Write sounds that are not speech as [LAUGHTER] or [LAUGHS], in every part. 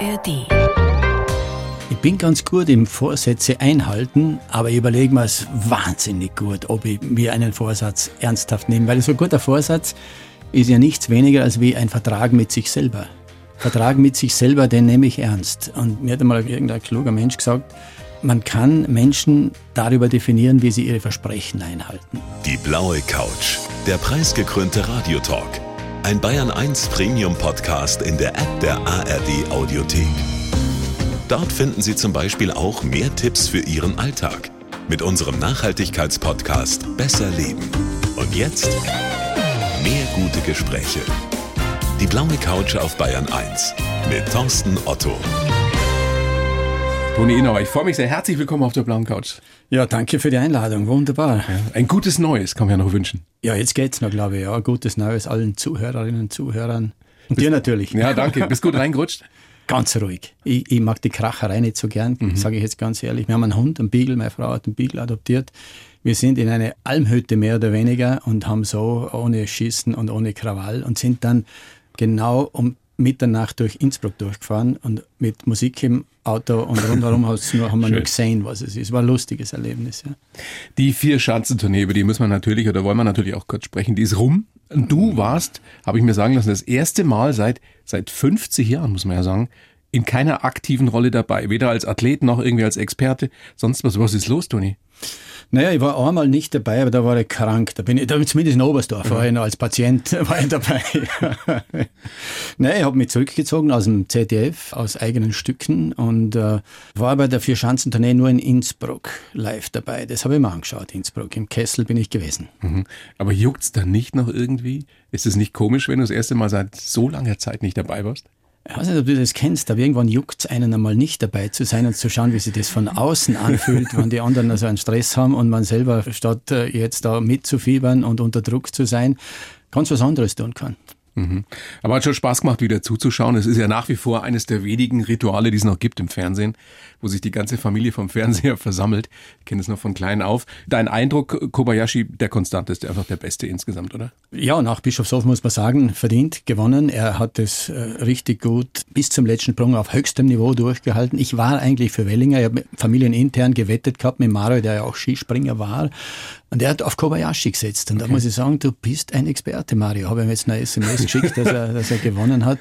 ARD. Ich bin ganz gut im Vorsätze einhalten, aber ich überlege mir es wahnsinnig gut, ob ich mir einen Vorsatz ernsthaft nehme, weil so ein guter Vorsatz ist ja nichts weniger als wie ein Vertrag mit sich selber. Vertrag mit sich selber, den nehme ich ernst. Und mir hat einmal irgendein kluger Mensch gesagt, man kann Menschen darüber definieren, wie sie ihre Versprechen einhalten. Die blaue Couch, der preisgekrönte Radiotalk. Ein Bayern 1 Premium Podcast in der App der ARD Audiothek. Dort finden Sie zum Beispiel auch mehr Tipps für Ihren Alltag mit unserem Nachhaltigkeitspodcast Besser Leben. Und jetzt mehr gute Gespräche. Die blaue Couch auf Bayern 1 mit Thorsten Otto. Toni Inauer, ich freue mich sehr. Herzlich willkommen auf der blauen Couch. Ja, danke für die Einladung. Wunderbar. Ja, ein gutes Neues kann man ja noch wünschen. Ja, jetzt geht's noch, glaube ich. Ja, gutes Neues allen Zuhörerinnen und Zuhörern. Und Bist, dir natürlich. Ja, danke. Bist gut reingerutscht? [LAUGHS] Ganz ruhig. Ich, ich, mag die Kracherei nicht so gern, mhm. sage ich jetzt ganz ehrlich. Wir haben einen Hund, einen Beagle, meine Frau hat einen Beagle adoptiert. Wir sind in eine Almhütte mehr oder weniger und haben so ohne Schießen und ohne Krawall und sind dann genau um Mitternacht durch Innsbruck durchgefahren und mit Musik im Auto und rundherum [LAUGHS] haben wir nur gesehen, was es ist. War ein lustiges Erlebnis. Ja. Die vier Schanzentournee, über die müssen wir natürlich oder wollen wir natürlich auch kurz sprechen, die ist rum. Du warst, habe ich mir sagen lassen, das erste Mal seit, seit 50 Jahren, muss man ja sagen, in keiner aktiven Rolle dabei. Weder als Athlet noch irgendwie als Experte. Sonst was, was ist los, Toni? Naja, ich war einmal nicht dabei, aber da war ich krank. Da bin ich, da zumindest in Oberstdorf, war ich noch als Patient [LAUGHS] war ich dabei. [LAUGHS] naja, ich habe mich zurückgezogen aus dem ZDF, aus eigenen Stücken und äh, war bei der Vier-Schanzentournee nur in Innsbruck live dabei. Das habe ich mir angeschaut, Innsbruck. Im Kessel bin ich gewesen. Mhm. Aber juckt's da nicht noch irgendwie? Ist es nicht komisch, wenn du das erste Mal seit so langer Zeit nicht dabei warst? Ich weiß nicht, ob du das kennst, aber irgendwann juckt es einen einmal nicht dabei zu sein und zu schauen, wie sich das von außen anfühlt, wenn die anderen also einen Stress haben und man selber, statt äh, jetzt da mitzufiebern und unter Druck zu sein, ganz was anderes tun kann. Mhm. Aber hat schon Spaß gemacht, wieder zuzuschauen. Es ist ja nach wie vor eines der wenigen Rituale, die es noch gibt im Fernsehen, wo sich die ganze Familie vom [LAUGHS] Fernseher versammelt. Ich kenne es noch von klein auf. Dein Eindruck, Kobayashi, der konstanteste, einfach der Beste insgesamt, oder? Ja, nach Bischofshof muss man sagen, verdient, gewonnen. Er hat es äh, richtig gut bis zum letzten Sprung auf höchstem Niveau durchgehalten. Ich war eigentlich für Wellinger. Ich habe familienintern gewettet gehabt mit Mario, der ja auch Skispringer war. Und er hat auf Kobayashi gesetzt. Und okay. da muss ich sagen, du bist ein Experte, Mario. Habe ihm jetzt eine SMS geschickt, dass er, dass er gewonnen hat.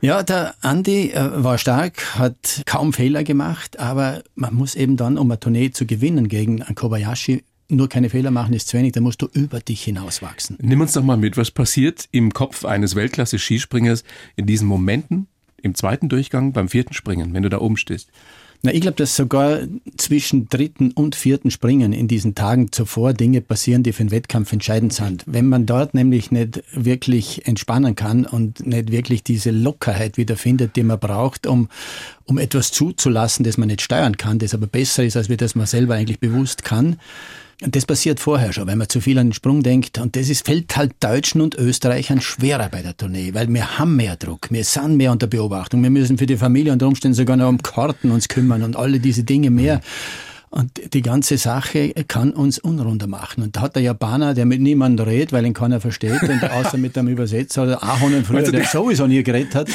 Ja, der Andi äh, war stark, hat kaum Fehler gemacht, aber man muss eben dann, um eine Tournee zu gewinnen gegen einen Kobayashi, nur keine Fehler machen ist zu wenig, da musst du über dich hinauswachsen. Nimm uns doch mal mit, was passiert im Kopf eines Weltklasse-Skispringers in diesen Momenten, im zweiten Durchgang, beim vierten Springen, wenn du da oben stehst? Na, ich glaube, dass sogar zwischen dritten und vierten Springen in diesen Tagen zuvor Dinge passieren, die für den Wettkampf entscheidend sind. Wenn man dort nämlich nicht wirklich entspannen kann und nicht wirklich diese Lockerheit wiederfindet, die man braucht, um, um etwas zuzulassen, das man nicht steuern kann, das aber besser ist, als wir das man selber eigentlich bewusst kann, das passiert vorher schon, wenn man zu viel an den Sprung denkt. Und das ist, fällt halt Deutschen und Österreichern schwerer bei der Tournee, weil wir haben mehr Druck, wir sind mehr unter Beobachtung, wir müssen für die Familie unter Umständen sogar noch um Karten uns kümmern und alle diese Dinge mehr. Und die ganze Sache kann uns unrunder machen. Und da hat der Japaner, der mit niemandem redet, weil ihn keiner versteht, und außer mit einem Übersetzer oder Ahonen früher, also der sowieso nie geredet hat,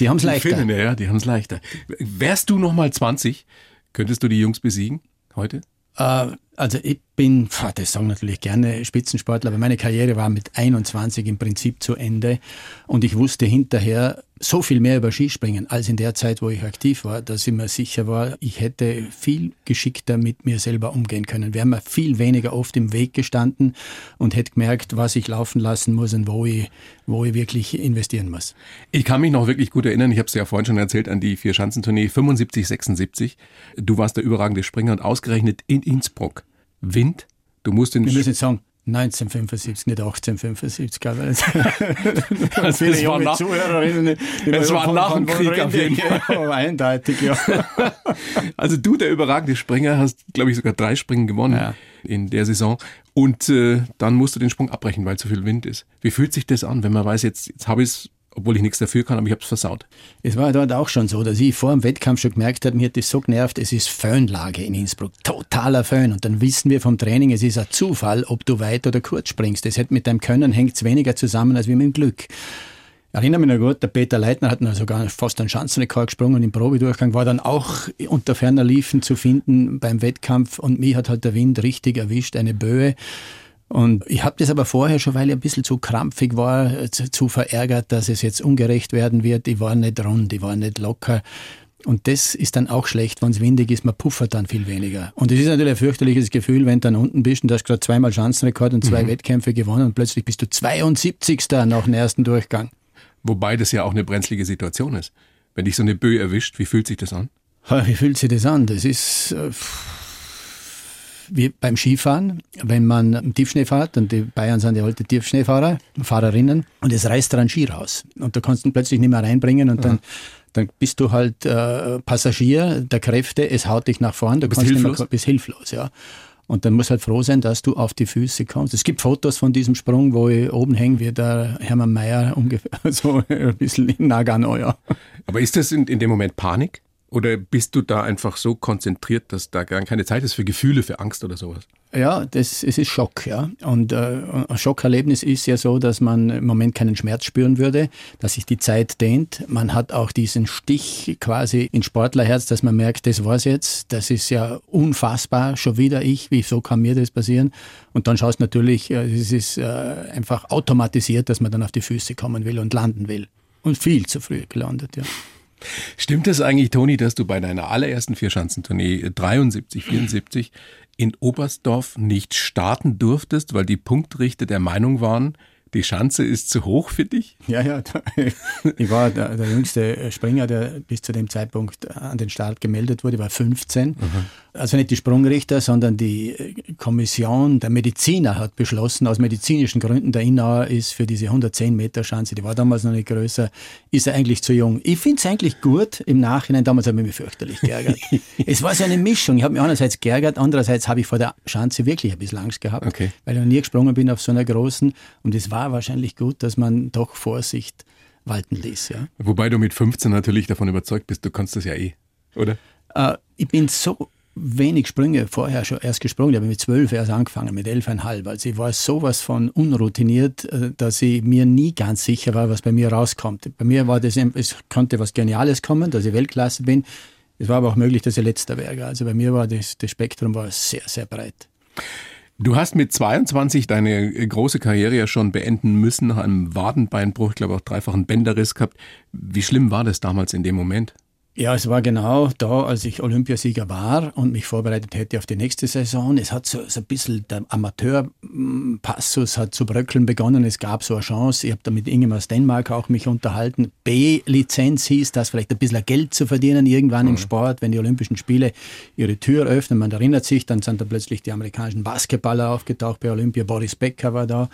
die haben es leichter. Finnen, ja, die haben es leichter. Wärst du noch mal 20, könntest du die Jungs besiegen heute? Äh, also ich bin, das sagen natürlich gerne Spitzensportler, aber meine Karriere war mit 21 im Prinzip zu Ende. Und ich wusste hinterher so viel mehr über Skispringen als in der Zeit, wo ich aktiv war, dass ich mir sicher war, ich hätte viel geschickter mit mir selber umgehen können. Wäre mir viel weniger oft im Weg gestanden und hätte gemerkt, was ich laufen lassen muss und wo ich, wo ich wirklich investieren muss. Ich kann mich noch wirklich gut erinnern, ich habe es ja vorhin schon erzählt, an die Vier-Schanzentournee 75, 76. Du warst der überragende Springer und ausgerechnet in Innsbruck Wind. Du musst den. Wir müssen sagen, 1975, nicht 1875, glaube ich. das, das war nach, Zuhörerinnen, das war nach dem Krieg auf jeden Fall. Ja, [LAUGHS] eindeutig, ja. [LAUGHS] Also du, der überragende Springer, hast, glaube ich, sogar drei Springen gewonnen ja. in der Saison. Und äh, dann musst du den Sprung abbrechen, weil zu viel Wind ist. Wie fühlt sich das an, wenn man weiß, jetzt, jetzt habe ich es obwohl ich nichts dafür kann, aber ich habe es versaut. Es war dort auch schon so, dass ich vor dem Wettkampf schon gemerkt habe, mir hat das so genervt, es ist Föhnlage in Innsbruck, totaler Föhn. Und dann wissen wir vom Training, es ist ein Zufall, ob du weit oder kurz springst. Das hat mit deinem Können hängt weniger zusammen als mit dem Glück. erinnere mich noch gut, der Peter Leitner hat noch sogar fast einen Schanzenrekord gesprungen im Probedurchgang, war dann auch unter ferner Liefen zu finden beim Wettkampf und mich hat halt der Wind richtig erwischt, eine Böe. Und ich habe das aber vorher schon, weil ich ein bisschen zu krampfig war, zu, zu verärgert, dass es jetzt ungerecht werden wird. Ich war nicht rund, ich war nicht locker. Und das ist dann auch schlecht, wenn es windig ist, man puffert dann viel weniger. Und es ist natürlich ein fürchterliches Gefühl, wenn du dann unten bist und du hast gerade zweimal Schanzenrekord und zwei mhm. Wettkämpfe gewonnen und plötzlich bist du 72. nach dem ersten Durchgang. Wobei das ja auch eine brenzlige Situation ist. Wenn dich so eine Böe erwischt, wie fühlt sich das an? Wie fühlt sich das an? Das ist äh, wie beim Skifahren, wenn man im Tiefschnee fährt, und die Bayern sind ja alte Tiefschneefahrer, Fahrerinnen, und es reißt dann Ski raus. Und du kannst ihn plötzlich nicht mehr reinbringen und dann dann bist du halt äh, Passagier der Kräfte, es haut dich nach vorn, du bist hilflos. Mehr, bist hilflos, ja. Und dann musst halt froh sein, dass du auf die Füße kommst. Es gibt Fotos von diesem Sprung, wo ich oben hänge, wie der Hermann Mayer [LAUGHS] ungefähr so ein bisschen in Nagano, ja. Aber ist das in, in dem Moment Panik? Oder bist du da einfach so konzentriert, dass da gar keine Zeit ist für Gefühle, für Angst oder sowas? Ja, das, es ist Schock, ja. Und äh, ein Schockerlebnis ist ja so, dass man im Moment keinen Schmerz spüren würde, dass sich die Zeit dehnt. Man hat auch diesen Stich quasi ins Sportlerherz, dass man merkt, das war's jetzt. Das ist ja unfassbar, schon wieder ich. Wieso kann mir das passieren? Und dann schaust natürlich, äh, es ist äh, einfach automatisiert, dass man dann auf die Füße kommen will und landen will. Und viel zu früh gelandet, ja. Stimmt es eigentlich, Toni, dass du bei deiner allerersten Vierschanzentournee 73, 74 in Oberstdorf nicht starten durftest, weil die Punktrichter der Meinung waren, die Schanze ist zu hoch für dich? Ja, ja. [LAUGHS] Ich war der, der jüngste Springer, der bis zu dem Zeitpunkt an den Start gemeldet wurde, war 15. Mhm. Also nicht die Sprungrichter, sondern die Kommission der Mediziner hat beschlossen, aus medizinischen Gründen, der Innauer ist für diese 110 Meter Schanze, die war damals noch nicht größer, ist er eigentlich zu jung. Ich finde es eigentlich gut im Nachhinein, damals habe ich mich fürchterlich geärgert. [LAUGHS] es war so eine Mischung. Ich habe mich einerseits geärgert, andererseits habe ich vor der Schanze wirklich ein bisschen Angst gehabt, okay. weil ich noch nie gesprungen bin auf so einer großen und es war wahrscheinlich gut, dass man doch Vorsicht walten ließ. Ja. Wobei du mit 15 natürlich davon überzeugt bist, du kannst das ja eh, oder? Äh, ich bin so wenig Sprünge vorher schon erst gesprungen. Ich habe mit zwölf erst angefangen, mit elfeinhalb. Also ich war sowas von unroutiniert, äh, dass ich mir nie ganz sicher war, was bei mir rauskommt. Bei mir war das, es konnte was Geniales kommen, dass ich Weltklasse bin. Es war aber auch möglich, dass ich letzter wäre. Also bei mir war das, das Spektrum war sehr, sehr breit. Du hast mit 22 deine große Karriere ja schon beenden müssen, nach einem Wadenbeinbruch, ich glaube auch dreifachen Bänderriss gehabt. Wie schlimm war das damals in dem Moment? Ja, es war genau da, als ich Olympiasieger war und mich vorbereitet hätte auf die nächste Saison. Es hat so, so ein bisschen der Amateurpassus hat zu bröckeln begonnen. Es gab so eine Chance. Ich habe da mit Ingemar Stenmark auch mich unterhalten. B-Lizenz hieß das, vielleicht ein bisschen Geld zu verdienen irgendwann mhm. im Sport, wenn die Olympischen Spiele ihre Tür öffnen. Man erinnert sich, dann sind da plötzlich die amerikanischen Basketballer aufgetaucht bei Olympia. Boris Becker war da.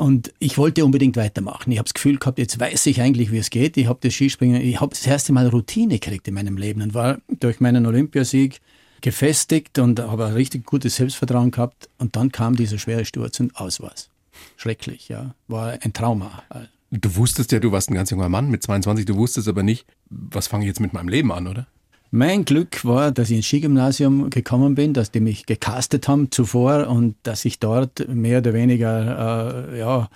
Und ich wollte unbedingt weitermachen. Ich habe das Gefühl gehabt, jetzt weiß ich eigentlich, wie es geht. Ich habe das Skispringen, ich habe das erste Mal Routine gekriegt in meinem Leben und war durch meinen Olympiasieg gefestigt und habe ein richtig gutes Selbstvertrauen gehabt. Und dann kam dieser schwere Sturz und aus war's. Schrecklich, ja. War ein Trauma. Du wusstest ja, du warst ein ganz junger Mann mit 22, du wusstest aber nicht, was fange ich jetzt mit meinem Leben an, oder? Mein Glück war, dass ich ins Skigymnasium gekommen bin, dass die mich gecastet haben zuvor und dass ich dort mehr oder weniger, äh, ja,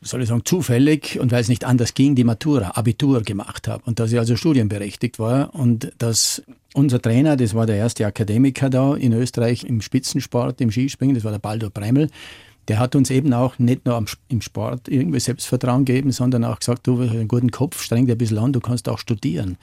soll ich sagen, zufällig und weil es nicht anders ging, die Matura, Abitur gemacht habe und dass ich also studienberechtigt war und dass unser Trainer, das war der erste Akademiker da in Österreich im Spitzensport, im Skispringen, das war der Baldur Bremel, der hat uns eben auch nicht nur im Sport irgendwie Selbstvertrauen gegeben, sondern auch gesagt, du hast einen guten Kopf, streng dir ein bisschen an, du kannst auch studieren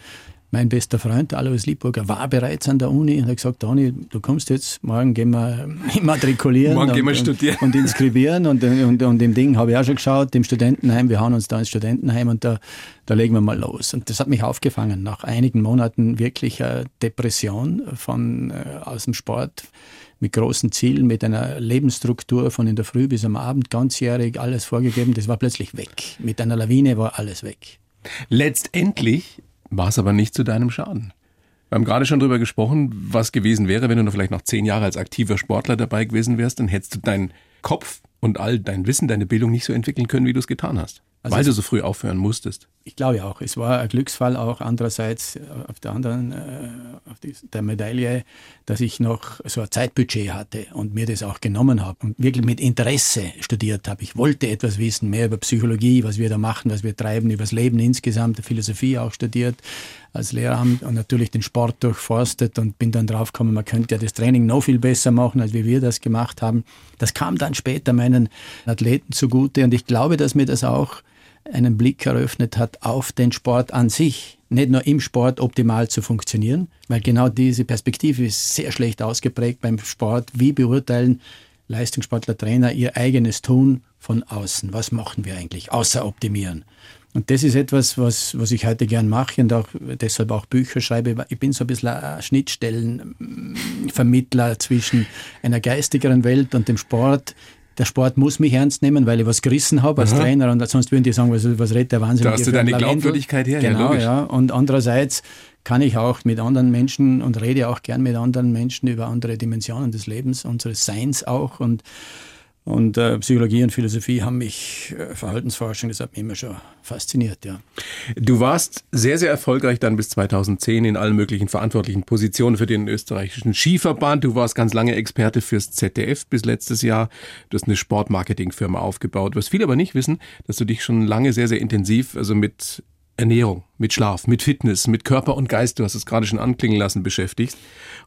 mein bester Freund, Alois Liebburger, war bereits an der Uni und hat gesagt, Dani, du kommst jetzt, morgen gehen wir [LAUGHS] immatrikulieren morgen und, gehen wir studieren. Und, und inskribieren und, und, und im Ding habe ich auch schon geschaut, im Studentenheim, wir hauen uns da ins Studentenheim und da, da legen wir mal los. Und das hat mich aufgefangen, nach einigen Monaten wirklicher Depression von, äh, aus dem Sport mit großen Zielen, mit einer Lebensstruktur von in der Früh bis am Abend, ganzjährig, alles vorgegeben, das war plötzlich weg. Mit einer Lawine war alles weg. Letztendlich war es aber nicht zu deinem Schaden. Wir haben gerade schon darüber gesprochen, was gewesen wäre, wenn du noch vielleicht noch zehn Jahre als aktiver Sportler dabei gewesen wärst, dann hättest du deinen Kopf und all dein Wissen, deine Bildung nicht so entwickeln können, wie du es getan hast. Also Weil du so früh aufhören musstest. Ich glaube auch. Es war ein Glücksfall auch andererseits äh, auf der anderen äh, auf die, der Medaille, dass ich noch so ein Zeitbudget hatte und mir das auch genommen habe und wirklich mit Interesse studiert habe. Ich wollte etwas wissen, mehr über Psychologie, was wir da machen, was wir treiben, über das Leben insgesamt, Philosophie auch studiert als Lehramt und natürlich den Sport durchforstet und bin dann draufgekommen, man könnte ja das Training noch viel besser machen, als wie wir das gemacht haben. Das kam dann später meinen Athleten zugute und ich glaube, dass mir das auch einen Blick eröffnet hat auf den Sport an sich. Nicht nur im Sport optimal zu funktionieren, weil genau diese Perspektive ist sehr schlecht ausgeprägt beim Sport. Wie beurteilen Leistungssportler, Trainer ihr eigenes Tun von außen? Was machen wir eigentlich, außer optimieren? Und das ist etwas, was, was ich heute gern mache und auch deshalb auch Bücher schreibe. Ich bin so ein bisschen ein Schnittstellenvermittler zwischen einer geistigeren Welt und dem Sport, der Sport muss mich ernst nehmen, weil ich was gerissen habe als Aha. Trainer und sonst würden die sagen, was, was redet der Wahnsinn. Da hast du deine Glaubwürdigkeit her. Genau, ja, ja. Und andererseits kann ich auch mit anderen Menschen und rede auch gern mit anderen Menschen über andere Dimensionen des Lebens, unseres Seins auch und und äh, Psychologie und Philosophie haben mich, äh, Verhaltensforschung, das hat mich immer schon fasziniert, ja. Du warst sehr, sehr erfolgreich dann bis 2010 in allen möglichen verantwortlichen Positionen für den österreichischen Skiverband. Du warst ganz lange Experte fürs ZDF bis letztes Jahr. Du hast eine Sportmarketingfirma aufgebaut. Was viele aber nicht wissen, dass du dich schon lange sehr, sehr intensiv, also mit Ernährung, mit Schlaf, mit Fitness, mit Körper und Geist, du hast es gerade schon anklingen lassen, beschäftigst.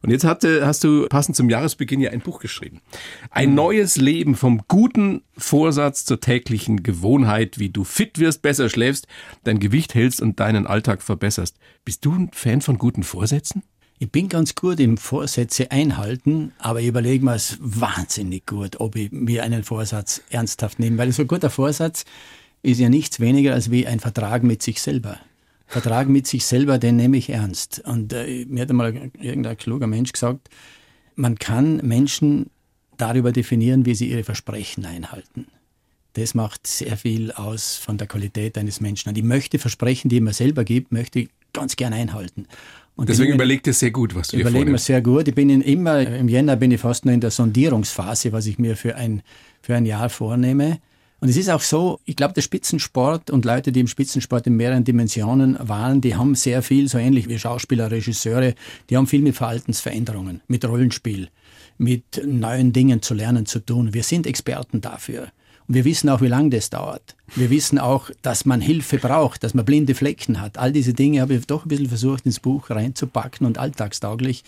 Und jetzt hatte, hast du passend zum Jahresbeginn ja ein Buch geschrieben. Ein mhm. neues Leben vom guten Vorsatz zur täglichen Gewohnheit, wie du fit wirst, besser schläfst, dein Gewicht hältst und deinen Alltag verbesserst. Bist du ein Fan von guten Vorsätzen? Ich bin ganz gut im Vorsätze einhalten, aber ich überlege mir es wahnsinnig gut, ob ich mir einen Vorsatz ernsthaft nehme, weil so ein guter Vorsatz ist ja nichts weniger als wie ein Vertrag mit sich selber. Vertrag mit sich selber, den nehme ich ernst. Und äh, mir hat einmal irgendein kluger Mensch gesagt, man kann Menschen darüber definieren, wie sie ihre Versprechen einhalten. Das macht sehr viel aus von der Qualität eines Menschen. Und ich möchte Versprechen, die man selber gibt, möchte ich ganz gern einhalten. Und Deswegen überlegt es sehr gut, was du dir Überlege mir sehr gut. Ich bin in, immer, im Jänner bin ich fast nur in der Sondierungsphase, was ich mir für ein, für ein Jahr vornehme. Und es ist auch so, ich glaube, der Spitzensport und Leute, die im Spitzensport in mehreren Dimensionen waren, die haben sehr viel, so ähnlich wie Schauspieler, Regisseure, die haben viel mit Verhaltensveränderungen, mit Rollenspiel, mit neuen Dingen zu lernen zu tun. Wir sind Experten dafür. Und wir wissen auch, wie lange das dauert. Wir wissen auch, dass man Hilfe braucht, dass man blinde Flecken hat. All diese Dinge habe ich doch ein bisschen versucht, ins Buch reinzupacken und alltagstauglich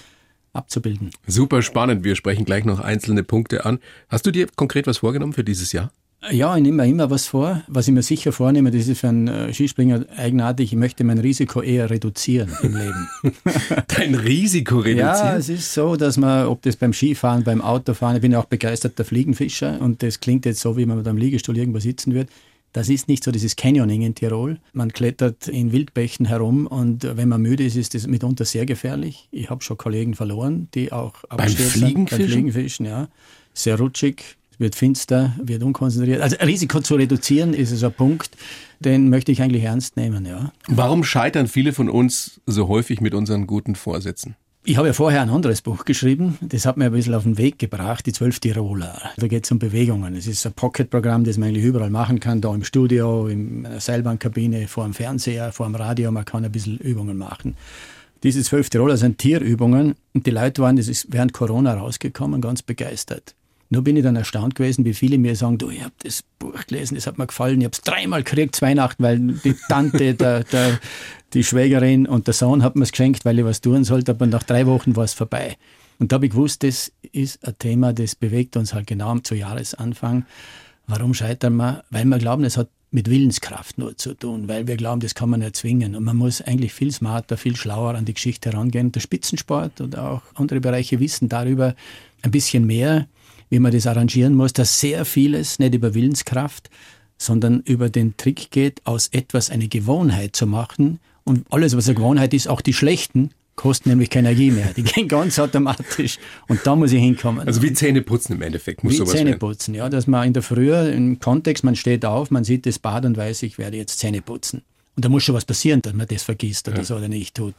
abzubilden. Super spannend. Wir sprechen gleich noch einzelne Punkte an. Hast du dir konkret was vorgenommen für dieses Jahr? Ja, ich nehme mir immer was vor. Was ich mir sicher vornehme, das ist für einen äh, Skispringer eigenartig, ich möchte mein Risiko eher reduzieren im Leben. [LAUGHS] Dein Risiko reduzieren? Ja, es ist so, dass man, ob das beim Skifahren, beim Autofahren, ich bin ja auch begeisterter Fliegenfischer und das klingt jetzt so, wie man mit einem Liegestuhl irgendwo sitzen wird. Das ist nicht so dieses Canyoning in Tirol. Man klettert in Wildbächen herum und wenn man müde ist, ist das mitunter sehr gefährlich. Ich habe schon Kollegen verloren, die auch beim Fliegenfischen? Beim Fliegenfischen, ja. Sehr rutschig, es wird finster, wird unkonzentriert. Also Risiko zu reduzieren ist also ein Punkt, den möchte ich eigentlich ernst nehmen, ja. Warum scheitern viele von uns so häufig mit unseren guten Vorsätzen? Ich habe ja vorher ein anderes Buch geschrieben, das hat mir ein bisschen auf den Weg gebracht, die zwölf Tiroler. Da geht es um Bewegungen. Es ist ein Pocket-Programm, das man eigentlich überall machen kann, da im Studio, in der Seilbahnkabine, vor dem Fernseher, vor dem Radio, man kann ein bisschen Übungen machen. Diese zwölf Tiroler sind Tierübungen und die Leute waren, das ist während Corona rausgekommen, ganz begeistert. Nur bin ich dann erstaunt gewesen, wie viele mir sagen, du, ich habe das Buch gelesen, das hat mir gefallen, ich habe es dreimal gekriegt, zu Weihnachten, weil die Tante, [LAUGHS] der, der, die Schwägerin und der Sohn hat mir es geschenkt, weil ich was tun sollte, aber nach drei Wochen war es vorbei. Und da habe ich gewusst, das ist ein Thema, das bewegt uns halt genau zu Jahresanfang. Warum scheitern wir? Weil wir glauben, es hat mit Willenskraft nur zu tun, weil wir glauben, das kann man erzwingen. Und man muss eigentlich viel smarter, viel schlauer an die Geschichte herangehen. Der Spitzensport und auch andere Bereiche wissen darüber ein bisschen mehr wie man das arrangieren muss, dass sehr vieles nicht über Willenskraft, sondern über den Trick geht, aus etwas eine Gewohnheit zu machen. Und alles, was eine Gewohnheit ist, auch die schlechten, kosten nämlich keine Energie mehr. Die [LAUGHS] gehen ganz automatisch. Und da muss ich hinkommen. Also wie Zähneputzen im Endeffekt muss wie sowas Zähneputzen, ja. Dass man in der Früh im Kontext, man steht auf, man sieht das Bad und weiß, ich werde jetzt Zähne putzen. Und da muss schon was passieren, dass man das vergisst oder ja. so oder nicht tut.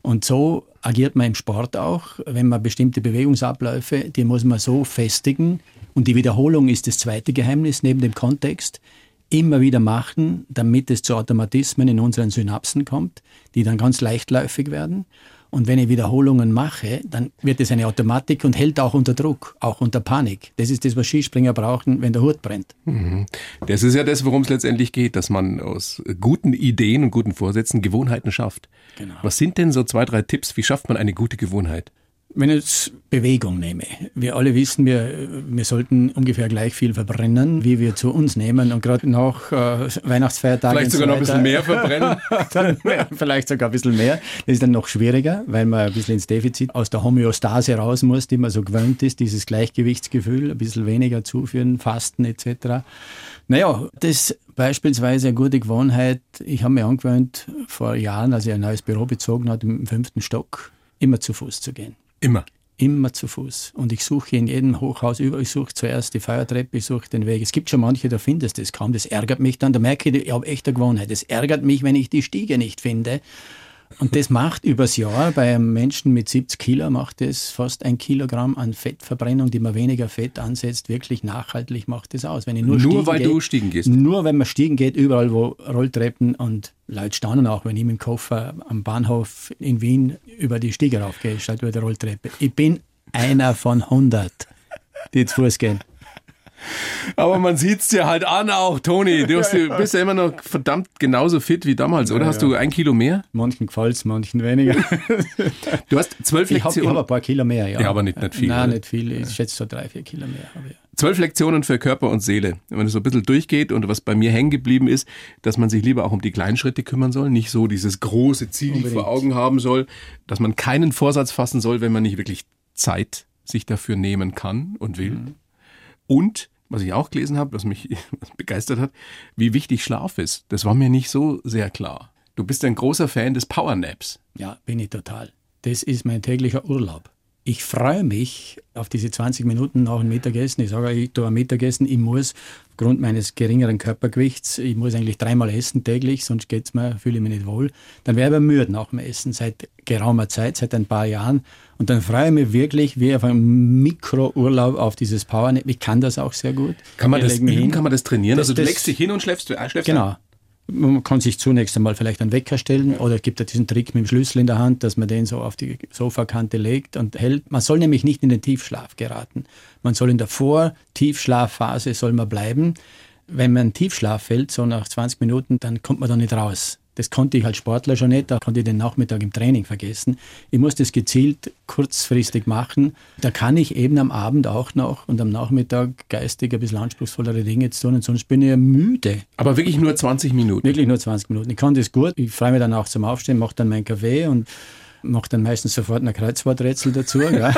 Und so agiert man im Sport auch, wenn man bestimmte Bewegungsabläufe, die muss man so festigen. Und die Wiederholung ist das zweite Geheimnis neben dem Kontext. immer wieder machen, damit es zu Automatismen in unseren Synapsen kommt, die dann ganz leichtläufig werden. Und wenn ich Wiederholungen mache, dann wird es eine Automatik und hält auch unter Druck, auch unter Panik. Das ist das, was Skispringer brauchen, wenn der Hut brennt. Mhm. Das ist ja das, worum es letztendlich geht, dass man aus guten Ideen und guten Vorsätzen Gewohnheiten schafft. Genau. Was sind denn so zwei, drei Tipps? Wie schafft man eine gute Gewohnheit? Wenn ich jetzt Bewegung nehme, wir alle wissen, wir, wir sollten ungefähr gleich viel verbrennen, wie wir zu uns nehmen und gerade nach äh, Weihnachtsfeiertagen. Vielleicht sogar noch ein bisschen mehr verbrennen. [LAUGHS] vielleicht sogar ein bisschen mehr. Das ist dann noch schwieriger, weil man ein bisschen ins Defizit aus der Homöostase raus muss, die man so gewöhnt ist, dieses Gleichgewichtsgefühl, ein bisschen weniger zuführen, Fasten etc. Naja, das ist beispielsweise eine gute Gewohnheit. Ich habe mir angewöhnt, vor Jahren, als ich ein neues Büro bezogen habe, im fünften Stock, immer zu Fuß zu gehen. Immer. Immer zu Fuß. Und ich suche in jedem Hochhaus über, ich suche zuerst die Feuertreppe, ich suche den Weg. Es gibt schon manche, da findest du es kaum. Das ärgert mich dann. Da merke ich, ich habe echt eine Gewohnheit. Es ärgert mich, wenn ich die Stiege nicht finde. Und das macht übers Jahr bei einem Menschen mit 70 Kilo macht das fast ein Kilogramm an Fettverbrennung, die man weniger Fett ansetzt, wirklich nachhaltig macht das aus. Wenn ich nur, nur weil geht, du Stiegen gehst? Nur wenn man Stiegen geht, überall wo Rolltreppen und Leute staunen auch, wenn ich mit dem Koffer am Bahnhof in Wien über die Stiege raufgehe, statt über die Rolltreppe. Ich bin einer von 100, die zu Fuß gehen. Aber man sieht es dir halt an auch, Toni. Du bist, [LAUGHS] ja, bist ja immer noch verdammt genauso fit wie damals, oder? Ja, Hast du ein Kilo mehr? Manchen gefällt es, manchen weniger. Du hast zwölf Lektionen. Ich habe hab ein paar Kilo mehr, ja. Ja, aber nicht, nicht viel. Nein, oder? nicht viel. Ich schätze so drei, vier Kilo mehr. Aber ja. Zwölf Lektionen für Körper und Seele. Wenn es so ein bisschen durchgeht und was bei mir hängen geblieben ist, dass man sich lieber auch um die kleinen Schritte kümmern soll, nicht so dieses große Ziel Unbedingt. vor Augen haben soll, dass man keinen Vorsatz fassen soll, wenn man nicht wirklich Zeit sich dafür nehmen kann und will. Mhm. Und was ich auch gelesen habe, was mich [LAUGHS] begeistert hat, wie wichtig Schlaf ist. Das war mir nicht so sehr klar. Du bist ein großer Fan des Powernaps. Ja, bin ich total. Das ist mein täglicher Urlaub. Ich freue mich auf diese 20 Minuten nach dem Mittagessen. Ich sage, ich tue ein Mittagessen, ich muss aufgrund meines geringeren Körpergewichts, ich muss eigentlich dreimal essen täglich, sonst geht's mir, fühle ich mich nicht wohl. Dann wäre ich aber müde nach dem Essen seit geraumer Zeit, seit ein paar Jahren. Und dann freue ich mich wirklich wie auf einen Mikrourlaub auf dieses Powernap. Ich kann das auch sehr gut. Kann man, das, üben, kann man das trainieren? Das, also du das, legst dich hin und schläfst, schläfst Genau. Ein. Man kann sich zunächst einmal vielleicht einen Wecker stellen oder es gibt ja diesen Trick mit dem Schlüssel in der Hand, dass man den so auf die Sofakante legt und hält. Man soll nämlich nicht in den Tiefschlaf geraten. Man soll in der Vor-Tiefschlafphase soll man bleiben. Wenn man in Tiefschlaf fällt, so nach 20 Minuten, dann kommt man da nicht raus. Das konnte ich als Sportler schon nicht, da konnte ich den Nachmittag im Training vergessen. Ich muss das gezielt kurzfristig machen. Da kann ich eben am Abend auch noch und am Nachmittag geistig ein bisschen anspruchsvollere Dinge tun und sonst bin ich ja müde. Aber wirklich nur 20 Minuten? Wirklich nur 20 Minuten. Ich kann das gut. Ich freue mich dann auch zum Aufstehen, mache dann meinen Kaffee und mache dann meistens sofort ein Kreuzworträtsel dazu. [LAUGHS] der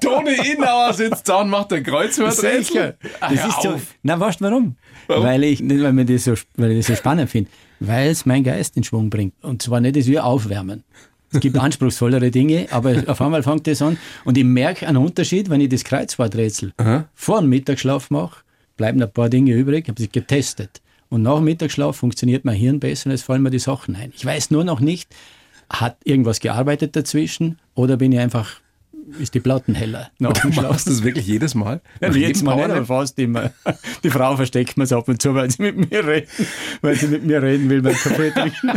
Toni Innauer sitzt da und macht ein Kreuzworträtsel. Das ist so, na, weißt du warum? warum? Weil ich, nicht weil, mir das so, weil ich das so spannend finde, weil es meinen Geist in Schwung bringt. Und zwar nicht, dass wir aufwärmen. Es gibt anspruchsvollere Dinge, aber auf einmal fängt das an. Und ich merke einen Unterschied, wenn ich das Kreuzworträtsel Aha. vor dem Mittagsschlaf mache, bleiben ein paar Dinge übrig, habe sie getestet. Und nach dem Mittagsschlaf funktioniert mein Hirn besser und es fallen mir die Sachen ein. Ich weiß nur noch nicht, hat irgendwas gearbeitet dazwischen oder bin ich einfach, ist die Platten heller? Du machst das wirklich jedes Mal? Ja, jedes Mal aber fast immer. Die Frau versteckt mir es ab und zu, weil sie mit mir reden, weil sie mit mir reden will beim Kaffee trinken.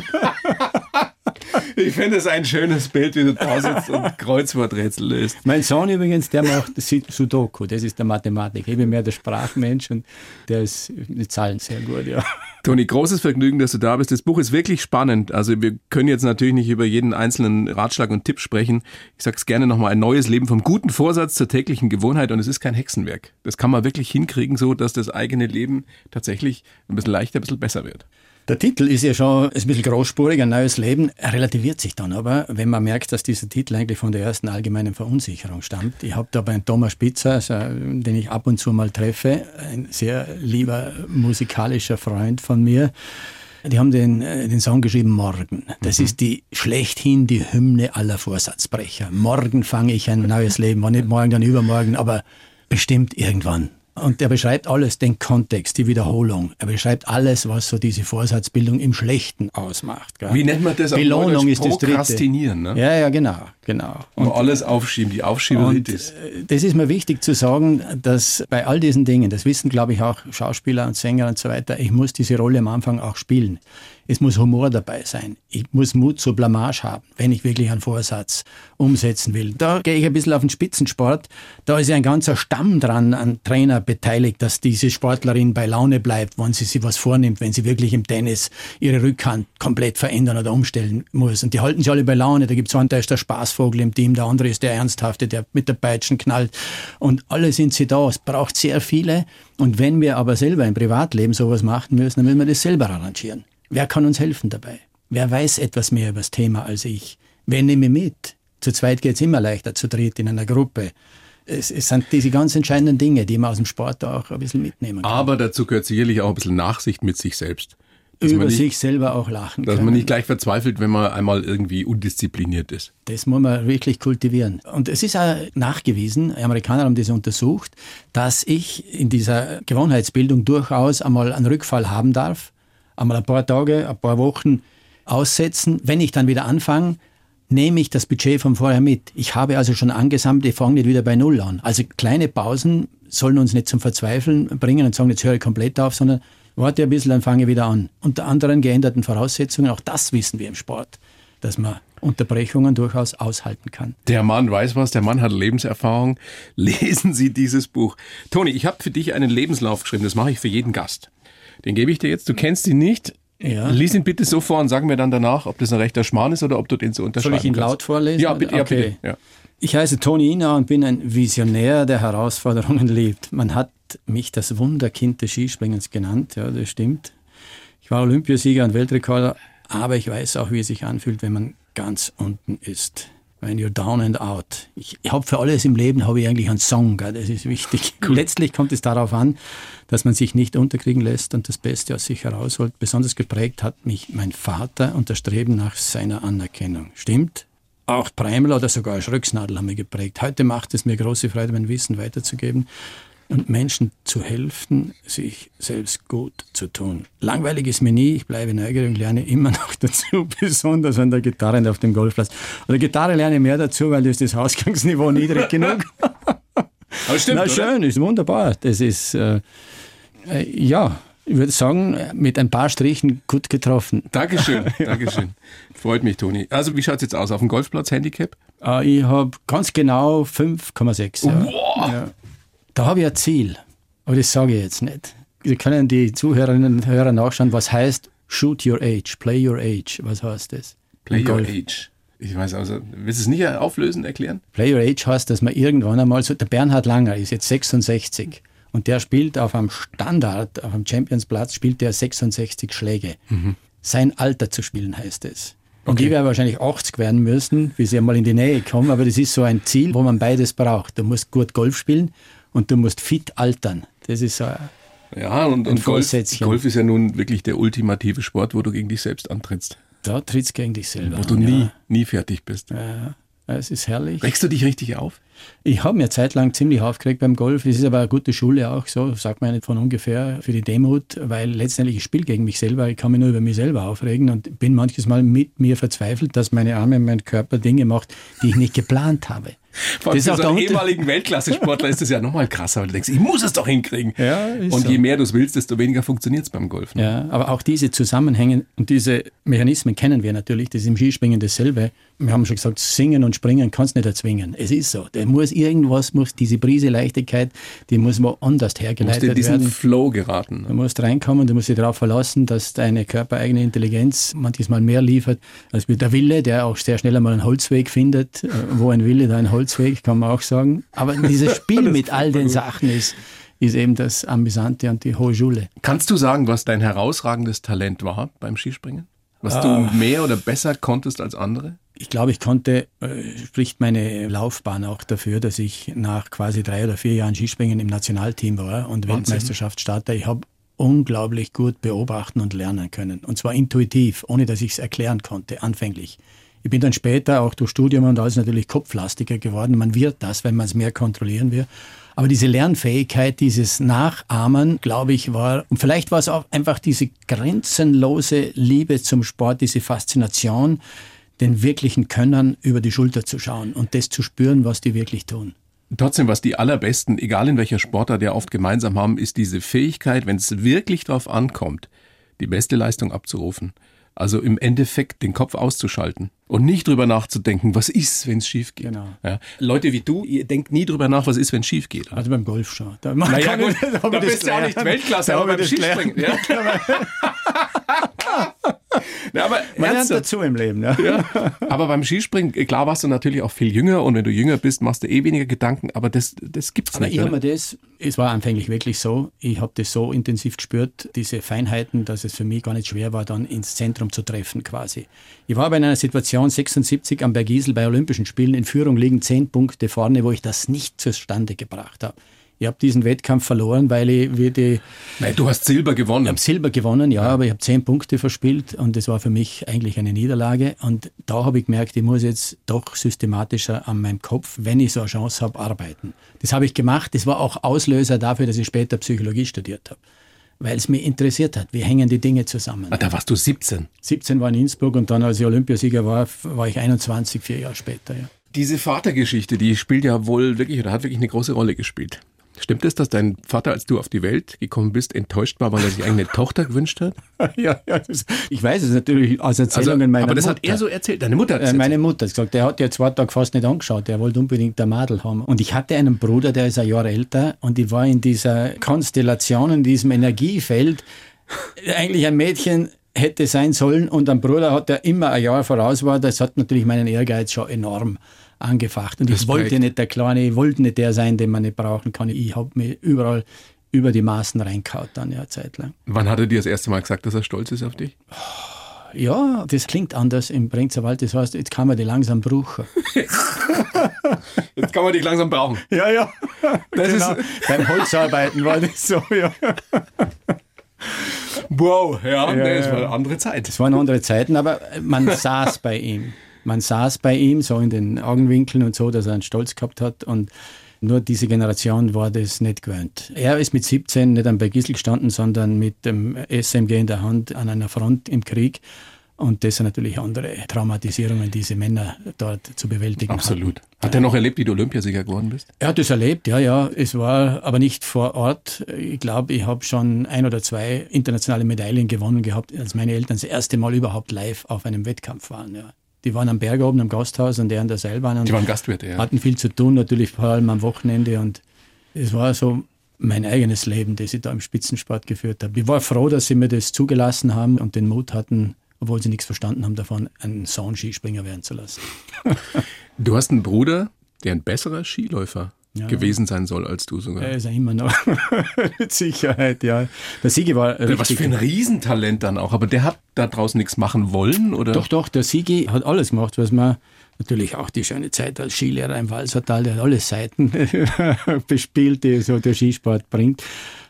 Ich finde es ein schönes Bild, wie du da sitzt und Kreuzworträtsel löst. Mein Sohn übrigens, der macht Sudoku, das ist der Mathematik. Ich bin mehr der Sprachmensch und der ist die Zahlen sehr gut, ja. Toni, großes Vergnügen, dass du da bist. Das Buch ist wirklich spannend. Also wir können jetzt natürlich nicht über jeden einzelnen Ratschlag und Tipp sprechen. Ich sage es gerne nochmal, ein neues Leben vom guten Vorsatz zur täglichen Gewohnheit und es ist kein Hexenwerk. Das kann man wirklich hinkriegen, so dass das eigene Leben tatsächlich ein bisschen leichter, ein bisschen besser wird. Der Titel ist ja schon ein bisschen großspurig, ein neues Leben. Er relativiert sich dann aber, wenn man merkt, dass dieser Titel eigentlich von der ersten allgemeinen Verunsicherung stammt. Ich habe da bei Thomas Spitzer, also, den ich ab und zu mal treffe, ein sehr lieber musikalischer Freund von mir, die haben den, äh, den Song geschrieben Morgen. Das mhm. ist die schlechthin die Hymne aller Vorsatzbrecher. Morgen fange ich ein neues Leben, war nicht morgen, dann übermorgen, aber bestimmt irgendwann Und er beschreibt alles, den Kontext, die Wiederholung. Er beschreibt alles, was so diese Vorsatzbildung im Schlechten ausmacht. Gell? Wie nennt man das? Belohnung ist das dritte. Ne? Ja, ja, genau, genau. Und alles aufschieben, die Aufschieberitis. Und äh, das ist mir wichtig zu sagen, dass bei all diesen Dingen, das wissen glaube ich auch Schauspieler und Sänger und so weiter, ich muss diese Rolle am Anfang auch spielen. Es muss Humor dabei sein. Ich muss Mut zur Blamage haben, wenn ich wirklich einen Vorsatz umsetzen will. Da gehe ich ein bisschen auf den Spitzensport. Da ist ja ein ganzer Stamm dran an Trainer beteiligt, dass diese Sportlerin bei Laune bleibt, wenn sie sich was vornimmt, wenn sie wirklich im Tennis ihre Rückhand komplett verändern oder umstellen muss. Und die halten sie alle bei Laune. Da gibt es einen, der ist der Spaßvogel im Team, der andere ist der Ernsthafte, der mit der Peitschen knallt. Und alle sind sie da. Es braucht sehr viele. Und wenn wir aber selber im Privatleben sowas machen müssen, dann müssen wir das selber arrangieren. Wer kann uns helfen dabei? Wer weiß etwas mehr über das Thema als ich? Wer nehme mit? Zu zweit geht es immer leichter, zu dritt in einer Gruppe. Es, es, sind diese ganz entscheidenden Dinge, die man aus dem Sport auch ein bisschen mitnehmen kann. Aber dazu gehört sicherlich auch ein bisschen Nachsicht mit sich selbst. Dass über nicht, sich selber auch lachen Dass können. man nicht gleich verzweifelt, wenn man einmal irgendwie undiszipliniert ist. Das muss man wirklich kultivieren. Und es ist auch nachgewiesen, Amerikaner haben das untersucht, dass ich in dieser Gewohnheitsbildung durchaus einmal einen Rückfall haben darf einmal ein paar Tage, ein paar Wochen aussetzen. Wenn ich dann wieder anfange, nehme ich das Budget von vorher mit. Ich habe also schon angesammelt, ich fange nicht wieder bei Null an. Also kleine Pausen sollen uns nicht zum Verzweifeln bringen und sagen, jetzt höre ich komplett auf, sondern warte ein bisschen, dann fange ich wieder an. Unter anderen geänderten Voraussetzungen, auch das wissen wir im Sport, dass man Unterbrechungen durchaus aushalten kann. Der Mann weiß was, der Mann hat Lebenserfahrung. [LAUGHS] Lesen Sie dieses Buch. Toni, ich habe für dich einen Lebenslauf geschrieben, das mache ich für jeden Gast. Den gebe ich dir jetzt. Du kennst ihn nicht. Ja. Lies ihn bitte so vor und sag mir dann danach, ob das ein rechter Schmarrn ist oder ob du den so unterschreiben Soll ich ihn kannst. laut vorlesen? Ja, bitte. Okay. Ja, bitte. Ja. Ich heiße Toni Ina und bin ein Visionär, der Herausforderungen [LAUGHS] liebt. Man hat mich das Wunderkind des Skispringens genannt. Ja, das stimmt. Ich war Olympiasieger und Weltrekorder, aber ich weiß auch, wie es sich anfühlt, wenn man ganz unten ist when you're down and out. Ich, ich habe für alles im Leben habe ich eigentlich einen Song, gell? das ist wichtig. [LAUGHS] Cool. Letztlich kommt es darauf an, dass man sich nicht unterkriegen lässt und das Beste aus sich herausholt. Besonders geprägt hat mich mein Vater und das Streben nach seiner Anerkennung. Stimmt? Auch Preimel oder sogar Schröcksnadel haben mich geprägt. Heute macht es mir große Freude, mein Wissen weiterzugeben und Menschen zu helfen, sich selbst gut zu tun. Langweilig ist mir nie, ich bleibe neugierig und lerne immer [LAUGHS] noch dazu, besonders an der Gitarre und auf dem Golfplatz. Oder Gitarre lerne ich mehr dazu, weil ist das Ausgangsniveau niedrig genug. [LAUGHS] Aber stimmt, Na schön, oder? ist wunderbar. Das ist, äh, äh, ja, ich würde sagen, mit ein paar Strichen gut getroffen. Dankeschön, [LAUGHS] Dankeschön. Freut mich, Toni. Also, wie schaut es jetzt aus? Auf dem Golfplatz Handicap? Äh, ich habe ganz genau 5,6. Ja. Wow. Ja. Da habe ich ein Ziel, aber das sage ich jetzt nicht. Sie können die Zuhörerinnen und Hörer nachschauen, was heißt Shoot Your Age, Play Your Age. Was heißt das? Play Your Age. Ich weiß also, willst du es nicht auflösen, erklären? Play Your Age heißt, dass man irgendwann einmal so, der Bernhard Langer ist jetzt 66 und der spielt auf einem Standard, auf einem Championsplatz, spielt der 66 Schläge. Mhm. Sein Alter zu spielen heißt es. Und okay. ich werde wahrscheinlich 80 werden müssen, bis ich einmal in die Nähe komme, aber das ist so ein Ziel, wo man beides braucht. Du musst gut Golf spielen und du musst fit altern. Das ist so ein ja, und, und Golf, Golf, ist ja nun wirklich der ultimative Sport, wo du gegen dich selbst antrittst. Da trittst gegen dich selber. Wo du nie, ja. nie fertig bist. Ja, es ist herrlich. Regst du dich richtig auf? Ich habe mir zeitlang ziemlich aufgeregt beim Golf. Es ist aber eine gute Schule auch so, sagt man nicht von ungefähr, für die Demut, weil letztendlich ich spiele gegen mich selber. Ich kann mich nur über mich selber aufregen und bin manches Mal mit mir verzweifelt, dass meine Arme, mein Körper Dinge macht, die ich nicht geplant habe. Vor allem für so einen ehemaligen Weltklasse-Sportler ist das ja nochmal krasser, weil du denkst, ich muss es doch hinkriegen. Ja, und so. je mehr du es willst, desto weniger funktioniert es beim Golf. Ne? Ja, aber auch diese Zusammenhänge und diese Mechanismen kennen wir natürlich. Das ist im Skispringen dasselbe. Wir haben schon gesagt, singen und springen kannst du nicht erzwingen. Es ist so. Da muss irgendwas, muss diese Prise Leichtigkeit, die muss woanders hergeleitet werden. Du musst in diesen Flow geraten. Du musst reinkommen, du musst dich darauf verlassen, dass deine körpereigene Intelligenz manches Mal mehr liefert als der Wille, der auch sehr schnell einmal einen Holzweg findet. Äh, wo ein Wille, da ein Holzweg, kann man auch sagen. Aber dieses Spiel [LAUGHS] mit all den Sachen ist, ist eben das Amüsante und die hohe Schule. Kannst du sagen, was dein herausragendes Talent war beim Skispringen? Was du ah. mehr oder besser konntest als andere? Ich glaube, ich konnte, äh, spricht meine Laufbahn auch dafür, dass ich nach quasi drei oder vier Jahren Skispringen im Nationalteam war und Weltmeisterschaftsstarter. Ich habe unglaublich gut beobachten und lernen können. Und zwar intuitiv, ohne dass ich es erklären konnte, anfänglich. Ich bin dann später auch durch Studium und alles natürlich kopflastiger geworden. Man wird das, wenn man es mehr kontrollieren will. Aber diese Lernfähigkeit, dieses Nachahmen, glaube ich, war, und vielleicht war es auch einfach diese grenzenlose Liebe zum Sport, diese Faszination, den wirklichen Könnern über die Schulter zu schauen und das zu spüren, was die wirklich tun. Trotzdem, was die allerbesten, egal in welcher Sportart, ja oft gemeinsam haben, ist diese Fähigkeit, wenn es wirklich darauf ankommt, die beste Leistung abzurufen. Also im Endeffekt den Kopf auszuschalten und nicht drüber nachzudenken, was ist, wenn es schief geht. Genau. Ja. Leute wie du, ihr denkt nie drüber nach, was ist, wenn es schief geht. Also beim Golf schon. Da, naja, gut, [LAUGHS] da, bist du auch nicht Weltklasse, aber beim Skispringen. Ja. [LAUGHS] [LAUGHS] [LAUGHS] Ja, aber Man lernt dazu im Leben. Ja. ja. Aber beim Skispringen, klar warst du natürlich auch viel jünger und wenn du jünger bist, machst du eh weniger Gedanken, aber das, das gibt's aber nicht. Ich habe das, es war anfänglich wirklich so, ich habe das so intensiv gespürt, diese Feinheiten, dass es für mich gar nicht schwer war, dann ins Zentrum zu treffen quasi. Ich war bei einer Situation 76 am Bergisel bei Olympischen Spielen in Führung liegen zehn Punkte vorne, wo ich das nicht zustande gebracht habe. Ich habe diesen Wettkampf verloren, weil ich wie die. Nein, du hast Silber gewonnen. Ich habe Silber gewonnen, ja, aber ich habe zehn Punkte verspielt und das war für mich eigentlich eine Niederlage. Und da habe ich gemerkt, ich muss jetzt doch systematischer an meinem Kopf, wenn ich so eine Chance habe, arbeiten. Das habe ich gemacht. Das war auch Auslöser dafür, dass ich später Psychologie studiert habe. Weil es mich interessiert hat, wie hängen die Dinge zusammen. Ah, da warst du 17. 17 war in Innsbruck und dann, als ich Olympiasieger war, war ich 21, vier Jahre später. Ja. Diese Vatergeschichte, die spielt ja wohl wirklich oder hat wirklich eine große Rolle gespielt. Stimmt es, dass dein Vater, als du auf die Welt gekommen bist, enttäuscht war, weil er sich eine [LAUGHS] Tochter gewünscht hat? ja, ja das, ich weiß es natürlich aus Erzählungen also, meiner Aber das Mutter. hat er so erzählt, deine Mutter hat äh, Meine Mutter hat gesagt, der hat ja zwei Tage fast nicht angeschaut, der wollte unbedingt der Madel haben. Und ich hatte einen Bruder, der ist ein Jahr älter und ich war in dieser Konstellation, in diesem Energiefeld, eigentlich ein Mädchen hätte sein sollen und ein Bruder hat, der immer ein Jahr voraus war, das hat natürlich meinen Ehrgeiz schon enorm angefacht. Und Respekt. ich wollte nicht der Kleine, ich wollte nicht der sein, den man nicht brauchen kann. Ich habe mir überall über die Maßen reinkaut dann ja eine Zeit lang. Wann hat er dir das erste Mal gesagt, dass er stolz ist auf dich? Ja, das klingt anders im Bringzerwald. Das heißt, jetzt kann man die langsam brauchen. [LAUGHS] Jetzt kann man dich langsam brauchen. Ja, ja. Das genau. ist Beim Holzarbeiten war das so, ja. wow, ja, Ja, das war eine andere Zeit. Das waren andere Zeiten, aber man saß bei ihm. Man saß bei ihm, so in den Augenwinkeln und so, dass er einen Stolz gehabt hat. Und nur diese Generation war das nicht gewöhnt. Er ist mit 17 nicht am Bergisel gestanden, sondern mit dem SMG in der Hand an einer Front im Krieg. Und das sind natürlich andere Traumatisierungen, diese Männer dort zu bewältigen. Absolut. Hat er noch erlebt, wie du Olympiasieger geworden bist? Er hat das erlebt, ja, ja. Es war aber nicht vor Ort. Ich glaube, ich habe schon ein oder zwei internationale Medaillen gewonnen gehabt, als meine Eltern das erste Mal überhaupt live auf einem Wettkampf waren. Ja. Die waren am Berg oben am Gasthaus und er an der Seilbahn und Die waren Gastwirte, ja. hatten viel zu tun, natürlich vor allem am Wochenende. Und es war so mein eigenes Leben, das ich da im Spitzensport geführt habe. Ich war froh, dass sie mir das zugelassen haben und den Mut hatten, obwohl sie nichts verstanden haben davon, einen Sohn-Skispringer werden zu lassen. [LAUGHS] Du hast einen Bruder, der ein besserer Skiläufer Ja. gewesen sein soll als du sogar. Er ist ja immer noch [LAUGHS] mit Sicherheit, ja. Der Sigi war Was richtig. für ein Riesentalent dann auch. Aber der hat da draußen nichts machen wollen, oder? Doch, doch, der Sigi hat alles gemacht, was man natürlich auch die schöne Zeit als Skilehrer im Walsertal, der hat alle Seiten [LAUGHS] bespielt, die so der Skisport bringt.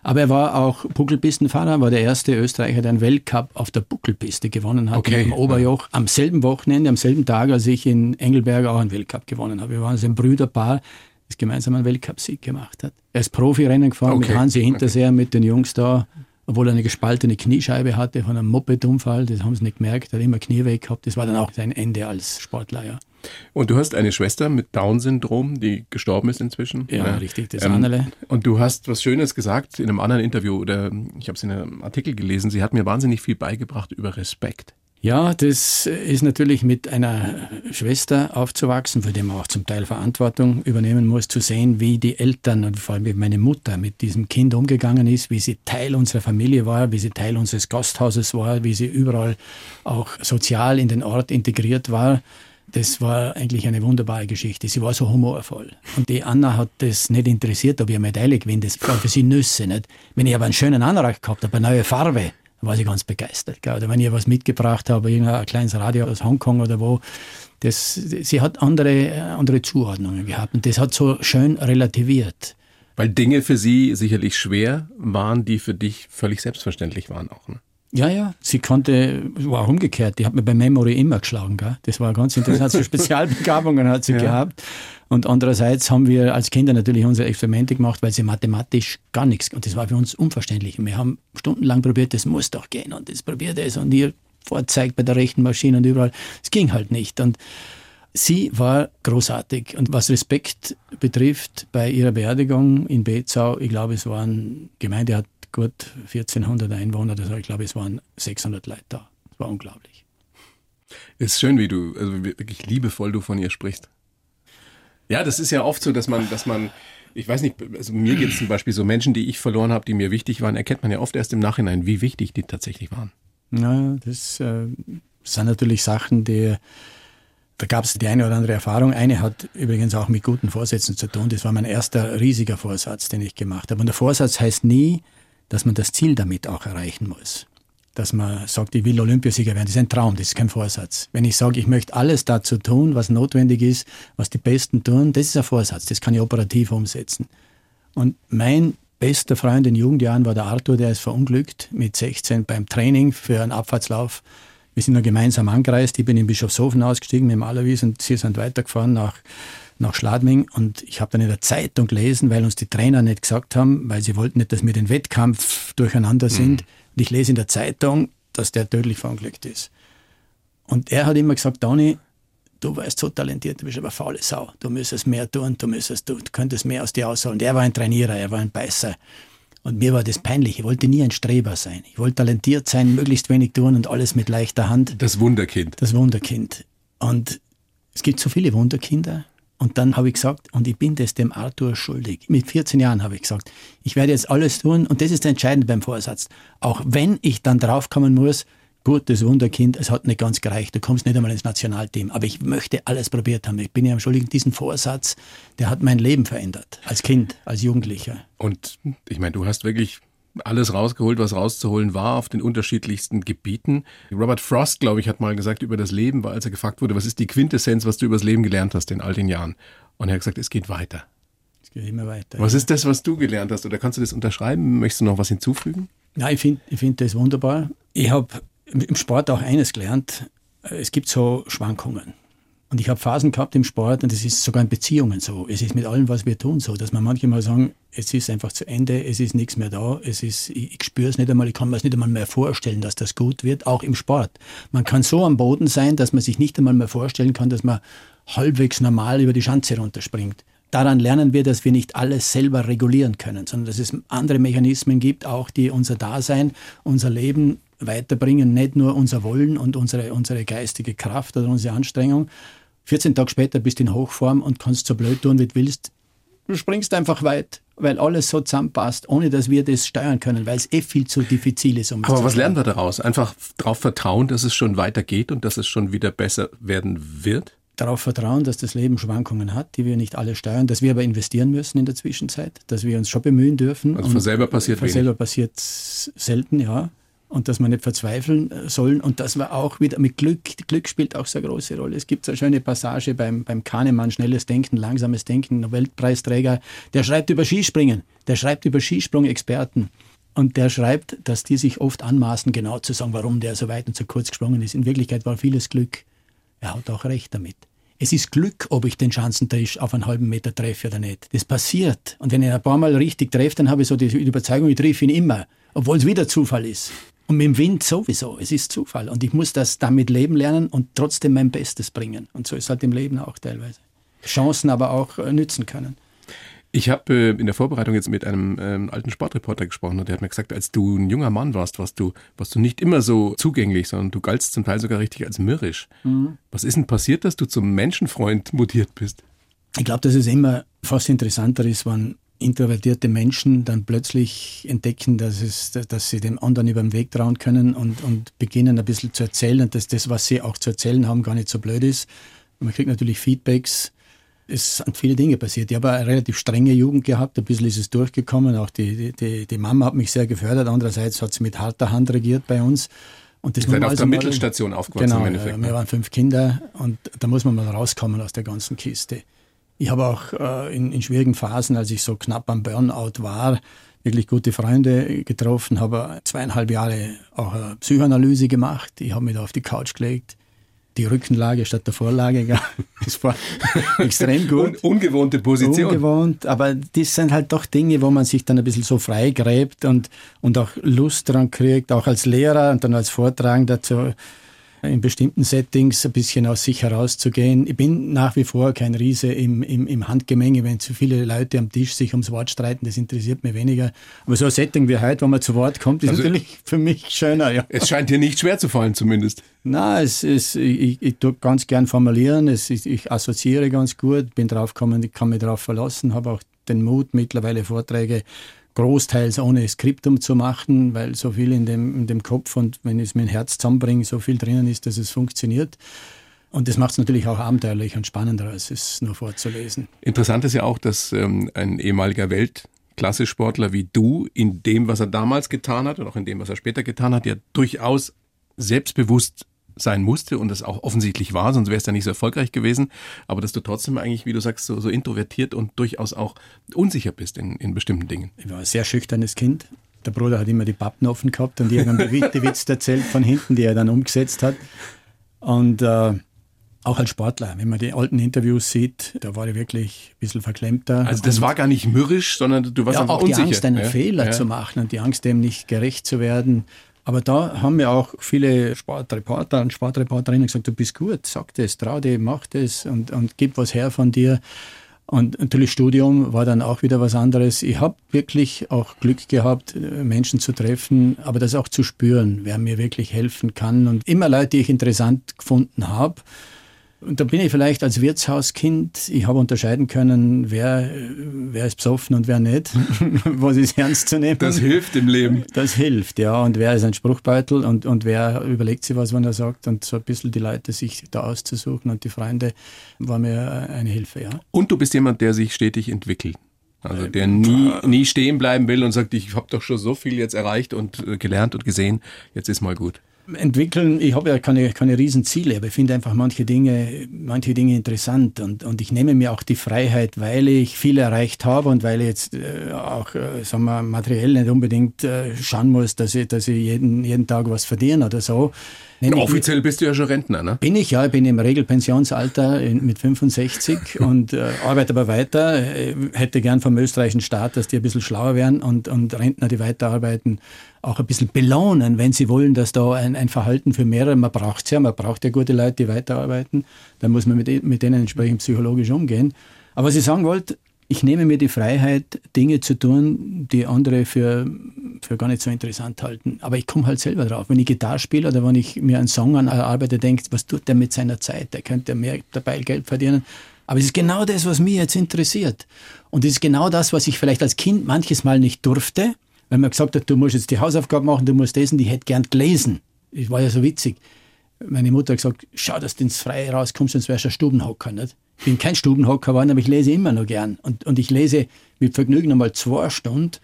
Aber er war auch Buckelpistenfahrer, war der erste Österreicher, der einen Weltcup auf der Buckelpiste gewonnen hat, Okay. im Oberjoch, am selben Wochenende, am selben Tag, als ich in Engelberg auch einen Weltcup gewonnen habe. Wir waren also ein Brüderpaar, das gemeinsam einen Weltcupsieg gemacht hat. Er ist Profirennen gefahren Okay. mit Hansi Hinterseher, mit den Jungs da, obwohl er eine gespaltene Kniescheibe hatte von einem Mopedunfall, das haben sie nicht gemerkt, er hat immer Knie weg gehabt. Das war dann auch sein Ende als Sportler, ja. Und du hast eine Schwester mit Down-Syndrom, die gestorben ist inzwischen. Ja, richtig, das Ähm, Annele. Und du hast was Schönes gesagt in einem anderen Interview oder ich habe es in einem Artikel gelesen. Sie hat mir wahnsinnig viel beigebracht über Respekt. Ja, das ist natürlich mit einer Schwester aufzuwachsen, für die man auch zum Teil Verantwortung übernehmen muss, zu sehen, wie die Eltern und vor allem wie meine Mutter mit diesem Kind umgegangen ist, wie sie Teil unserer Familie war, wie sie Teil unseres Gasthauses war, wie sie überall auch sozial in den Ort integriert war. Das war eigentlich eine wunderbare Geschichte. Sie war so humorvoll. Und die Anna hat das nicht interessiert, ob eine Medaille gewinne. Das war für sie Nüsse. Nicht? Wenn ich aber einen schönen Antrag gehabt habe, eine neue Farbe, war sie ganz begeistert. Gell? Oder wenn ich was mitgebracht habe, irgendein kleines Radio aus Hongkong oder wo, das, sie hat andere, äh, andere Zuordnungen gehabt. Und das hat so schön relativiert. Weil Dinge für sie sicherlich schwer waren, die für dich völlig selbstverständlich waren auch. Ne? Ja, ja, sie konnte, war umgekehrt, die hat mir bei Memory immer geschlagen. Gell? Das war ganz interessant, so [LAUGHS] Spezialbegabungen hat sie ja. gehabt. Und andererseits haben wir als Kinder natürlich unsere Experimente gemacht, weil sie mathematisch gar nichts, und das war für uns unverständlich. Und wir haben stundenlang probiert, das muss doch gehen und das probiert es und ihr vorzeigt bei der rechten Maschine und überall. Es ging halt nicht. Und sie war großartig. Und was Respekt betrifft, bei ihrer Beerdigung in Bezau, ich glaube, es waren, Gemeinde hat gut 1400 Einwohner, also ich glaube, es waren 600 Leute da. Es war unglaublich. Es ist schön, wie du, also wirklich liebevoll du von ihr sprichst. Ja, das ist ja oft so, dass man, dass man, ich weiß nicht, also mir geht es zum Beispiel so Menschen, die ich verloren habe, die mir wichtig waren, erkennt man ja oft erst im Nachhinein, wie wichtig die tatsächlich waren. Naja, das äh, sind natürlich Sachen, die da gab es die eine oder andere Erfahrung. Eine hat übrigens auch mit guten Vorsätzen zu tun. Das war mein erster riesiger Vorsatz, den ich gemacht habe. Und der Vorsatz heißt nie, dass man das Ziel damit auch erreichen muss. Dass man sagt, ich will Olympiasieger werden, das ist ein Traum, das ist kein Vorsatz. Wenn ich sage, ich möchte alles dazu tun, was notwendig ist, was die Besten tun, das ist ein Vorsatz, das kann ich operativ umsetzen. Und mein bester Freund in Jugendjahren war der Arthur, der ist verunglückt mit 16 beim Training für einen Abfahrtslauf wir sind dann gemeinsam angereist. Ich bin in Bischofshofen ausgestiegen mit dem Allerwies und sie sind weitergefahren nach, nach Schladming. Und ich habe dann in der Zeitung gelesen, weil uns die Trainer nicht gesagt haben, weil sie wollten nicht, dass wir den Wettkampf durcheinander sind. Mhm. Und ich lese in der Zeitung, dass der tödlich verunglückt ist. Und er hat immer gesagt, Dani, du warst so talentiert, du bist aber faule Sau. Du müsstest mehr tun, du müsstest, du könntest mehr aus dir ausholen. Der war ein Trainierer, er war ein Beißer. Und mir war das peinlich. Ich wollte nie ein Streber sein. Ich wollte talentiert sein, möglichst wenig tun und alles mit leichter Hand. Das Wunderkind. Das Wunderkind. Und es gibt so viele Wunderkinder. Und dann habe ich gesagt, und ich bin das dem Arthur schuldig. Mit 14 Jahren habe ich gesagt, ich werde jetzt alles tun, und das ist entscheidend beim Vorsatz. Auch wenn ich dann draufkommen muss, gut, das Wunderkind, es hat nicht ganz gereicht, du kommst nicht einmal ins Nationalteam, aber ich möchte alles probiert haben. Ich bin ja am Schuldigen, diesen Vorsatz, der hat mein Leben verändert, als Kind, als Jugendlicher. Und ich meine, du hast wirklich alles rausgeholt, was rauszuholen war auf den unterschiedlichsten Gebieten. Robert Frost, glaube ich, hat mal gesagt über das Leben, weil als er gefragt wurde, was ist die Quintessenz, was du über das Leben gelernt hast in all den Jahren? Und er hat gesagt, es geht weiter. Es geht immer weiter. Was ja. ist das, was du gelernt hast? Oder kannst du das unterschreiben? Möchtest du noch was hinzufügen? Ja, ich finde ich find das wunderbar. Ich habe im Sport auch eines gelernt. Es gibt so Schwankungen. Und ich habe Phasen gehabt im Sport und es ist sogar in Beziehungen so. Es ist mit allem, was wir tun, so, dass man manchmal sagen, es ist einfach zu Ende, es ist nichts mehr da, es ist, ich, ich spüre es nicht einmal, ich kann mir es nicht einmal mehr vorstellen, dass das gut wird, auch im Sport. Man kann so am Boden sein, dass man sich nicht einmal mehr vorstellen kann, dass man halbwegs normal über die Schanze runterspringt. Daran lernen wir, dass wir nicht alles selber regulieren können, sondern dass es andere Mechanismen gibt, auch die unser Dasein, unser Leben weiterbringen, nicht nur unser Wollen und unsere, unsere geistige Kraft oder unsere Anstrengung. 14 Tage später bist du in Hochform und kannst so blöd tun, wie du willst. Du springst einfach weit, weil alles so zusammenpasst, ohne dass wir das steuern können, weil es eh viel zu diffizil ist. Um Aber was lernen wir daraus? Einfach darauf vertrauen, dass es schon weitergeht und dass es schon wieder besser werden wird? Darauf vertrauen, dass das Leben Schwankungen hat, die wir nicht alle steuern, dass wir aber investieren müssen in der Zwischenzeit, dass wir uns schon bemühen dürfen. Also von selber passiert Von selber passiert selten, ja und dass wir nicht verzweifeln äh, sollen und dass wir auch wieder mit Glück, Glück spielt auch so eine große Rolle. Es gibt so eine schöne Passage beim, beim Kahnemann, schnelles Denken, langsames Denken, Nobelpreisträger, der schreibt über Skispringen, der schreibt über Skisprung-Experten. Und der schreibt, dass die sich oft anmaßen, genau zu sagen, warum der so weit und so kurz gesprungen ist. In Wirklichkeit war vieles Glück. Er hat auch recht damit. Es ist Glück, ob ich den Schanzentisch auf einen halben Meter treffe oder nicht. Das passiert. Und wenn ich ein paar Mal richtig treffe, dann habe ich so die Überzeugung, ich treffe ihn immer, obwohl es wieder Zufall ist. Und mit dem Wind sowieso. Es ist Zufall. Und ich muss das damit leben lernen und trotzdem mein Bestes bringen. Und so ist halt im Leben auch teilweise. Chancen aber auch äh, nützen können. Ich habe äh, in der Vorbereitung jetzt mit einem ähm, alten Sportreporter gesprochen und der hat mir gesagt, als du ein junger Mann warst, warst du, warst du nicht immer so zugänglich, sondern du galtst zum Teil sogar richtig als mürrisch. Mhm. Was ist denn passiert, dass du zum Menschenfreund mutiert bist? Ich glaube, dass es immer fast interessanter ist, wenn introvertierte Menschen dann plötzlich entdecken, dass, es, dass sie dem anderen über den Weg trauen können und, und beginnen ein bisschen zu erzählen dass das, was sie auch zu erzählen haben, gar nicht so blöd ist. Und man kriegt natürlich Feedbacks. Es sind viele Dinge passiert. Ich habe eine relativ strenge Jugend gehabt, ein bisschen ist es durchgekommen. Auch die, die, die Mama hat mich sehr gefördert. Andererseits hat sie mit harter Hand regiert bei uns. Und das Ihr seid auf der Mittelstation aufgewachsen genau, im Endeffekt. Ne? Wir waren fünf Kinder und da muss man mal rauskommen aus der ganzen Kiste. Ich habe auch äh, in, in schwierigen Phasen, als ich so knapp am Burnout war, wirklich gute Freunde getroffen, habe zweieinhalb Jahre auch eine Psychoanalyse gemacht. Ich habe mich da auf die Couch gelegt, die Rückenlage statt der Vorlage. [LAUGHS] Das war [LAUGHS] extrem gut. Un ungewohnte Position. Ungewohnt, aber das sind halt doch Dinge, wo man sich dann ein bisschen so freigräbt und, und auch Lust dran kriegt, auch als Lehrer und dann als Vortragender zu in bestimmten Settings ein bisschen aus sich herauszugehen. Ich bin nach wie vor kein Riese im, im, im Handgemenge, wenn zu viele Leute am Tisch sich ums Wort streiten, das interessiert mich weniger. Aber so ein Setting wie heute, wo man zu Wort kommt, ist also natürlich für mich schöner. Ja. Es scheint dir nicht schwer zu fallen zumindest. Na, es ist, ich, ich tue ganz gern formulieren, es ist, ich assoziiere ganz gut, bin drauf gekommen, ich kann mich darauf verlassen, habe auch den Mut, mittlerweile Vorträge großteils ohne Skriptum zu machen, weil so viel in dem, in dem Kopf und wenn ich es mit dem Herz zusammenbringe, so viel drinnen ist, dass es funktioniert. Und das macht es natürlich auch abenteuerlich und spannender, als es nur vorzulesen. Interessant ist ja auch, dass ähm, ein ehemaliger Weltklassesportler wie du in dem, was er damals getan hat und auch in dem, was er später getan hat, ja durchaus selbstbewusst sein musste und das auch offensichtlich war, sonst wäre es ja nicht so erfolgreich gewesen, aber dass du trotzdem eigentlich, wie du sagst, so, so introvertiert und durchaus auch unsicher bist in, in bestimmten Dingen. Ich war ein sehr schüchternes Kind. Der Bruder hat immer die Pappen offen gehabt und irgendeinen die Witz erzählt von hinten, die er dann umgesetzt hat. Und äh, auch als Sportler, wenn man die alten Interviews sieht, da war ich wirklich ein bisschen verklemmter. Also das war gar nicht mürrisch, sondern du warst ja, einfach auch unsicher. die Angst, einen ja? Fehler ja. zu machen und die Angst, dem nicht gerecht zu werden. Aber da haben mir auch viele Sportreporter und Sportreporterinnen gesagt, du bist gut, sag das, trau dich, mach das und, und gib was her von dir. Und natürlich Studium war dann auch wieder was anderes. Ich habe wirklich auch Glück gehabt, Menschen zu treffen, aber das auch zu spüren, wer mir wirklich helfen kann. Und immer Leute, die ich interessant gefunden habe. Und da bin ich vielleicht als Wirtshauskind, ich habe unterscheiden können, wer, wer ist besoffen und wer nicht, [LAUGHS] was ist ernst zu nehmen. Das hilft im Leben. Das hilft, ja. Und wer ist ein Spruchbeutel und, und wer überlegt sich was, wenn er sagt. Und so ein bisschen die Leute sich da auszusuchen und die Freunde war mir eine Hilfe, ja. Und du bist jemand, der sich stetig entwickelt. Also der nie, nie stehen bleiben will und sagt, ich habe doch schon so viel jetzt erreicht und gelernt und gesehen, jetzt ist mal gut entwickeln, ich habe ja keine, keine Riesenziele, aber ich finde einfach manche Dinge, manche Dinge interessant und, und ich nehme mir auch die Freiheit, weil ich viel erreicht habe und weil ich jetzt äh, auch, äh, sagen wir, materiell nicht unbedingt äh, schauen muss, dass ich, dass ich jeden, jeden Tag was verdiene oder so. Ja, offiziell bist du ja schon Rentner, ne? Bin ich, ja. Ich bin im Regelpensionsalter mit 65 [LAUGHS] und äh, arbeite aber weiter. Hätte gern vom österreichischen Staat, dass die ein bisschen schlauer werden und, und Rentner, die weiterarbeiten, auch ein bisschen belohnen, wenn sie wollen, dass da ein, ein Verhalten für mehrere, man braucht es ja, man braucht ja gute Leute, die weiterarbeiten. Da muss man mit, mit denen entsprechend psychologisch umgehen. Aber was ich sagen wollte, ich nehme mir die Freiheit, Dinge zu tun, die andere für, für gar nicht so interessant halten. Aber ich komme halt selber drauf. Wenn ich Gitarre spiele oder wenn ich mir einen Song an arbeite, denke was tut der mit seiner Zeit? Der könnte mehr dabei Geld verdienen. Aber es ist genau das, was mich jetzt interessiert. Und es ist genau das, was ich vielleicht als Kind manches Mal nicht durfte, weil man gesagt hat, du musst jetzt die Hausaufgaben machen, du musst lesen, die hätte gern gelesen. Das war ja so witzig. Meine Mutter hat gesagt, schau, dass du ins Freie rauskommst, sonst wärst du ein Stubenhocker. Nicht? Ich bin kein Stubenhocker geworden, aber ich lese immer noch gern. Und, und ich lese mit Vergnügen einmal zwei Stunden.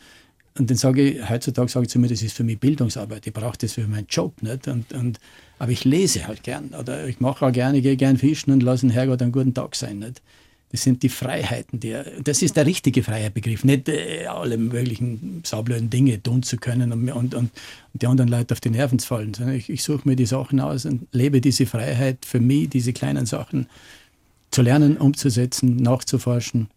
Und dann sage ich, heutzutage sage ich zu mir, das ist für mich Bildungsarbeit. Ich brauche das für meinen Job. Nicht? Und, und, aber ich lese halt gern. Oder ich mache auch gerne, gehe gern fischen und lasse den Herrgott einen guten Tag sein. Nicht? Das sind die Freiheiten. Die, das ist der richtige Freiheitbegriff. Nicht äh, alle möglichen saublöden Dinge tun zu können und, und, und, die anderen Leute auf die Nerven zu fallen. Ich, ich suche mir die Sachen aus und lebe diese Freiheit für mich, diese kleinen Sachen zu lernen, umzusetzen, nachzuforschen.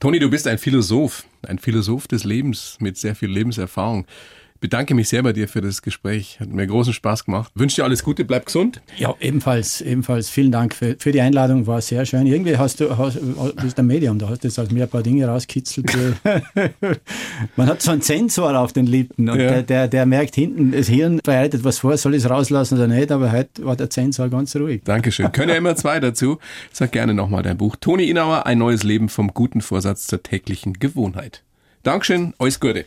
Toni, du bist ein Philosoph, ein Philosoph des Lebens mit sehr viel Lebenserfahrung bedanke mich sehr bei dir für das Gespräch. Hat mir großen Spaß gemacht. Wünsche dir alles Gute, bleib gesund. Ja, ebenfalls, ebenfalls. Vielen Dank für, für die Einladung, war sehr schön. Irgendwie hast du, hast, du bist ein Medium, da hast du jetzt aus mir ein paar Dinge rauskitzelt. [LAUGHS] Man hat so einen Sensor auf den Lippen und ja. der, der, der, merkt hinten, das Hirn bereitet was vor, soll ich es rauslassen oder nicht, aber heute war der Sensor ganz ruhig. Dankeschön. Können ja immer zwei dazu. Sag gerne nochmal dein Buch. Toni Inauer, ein neues Leben vom guten Vorsatz zur täglichen Gewohnheit. Dankeschön, alles Gute.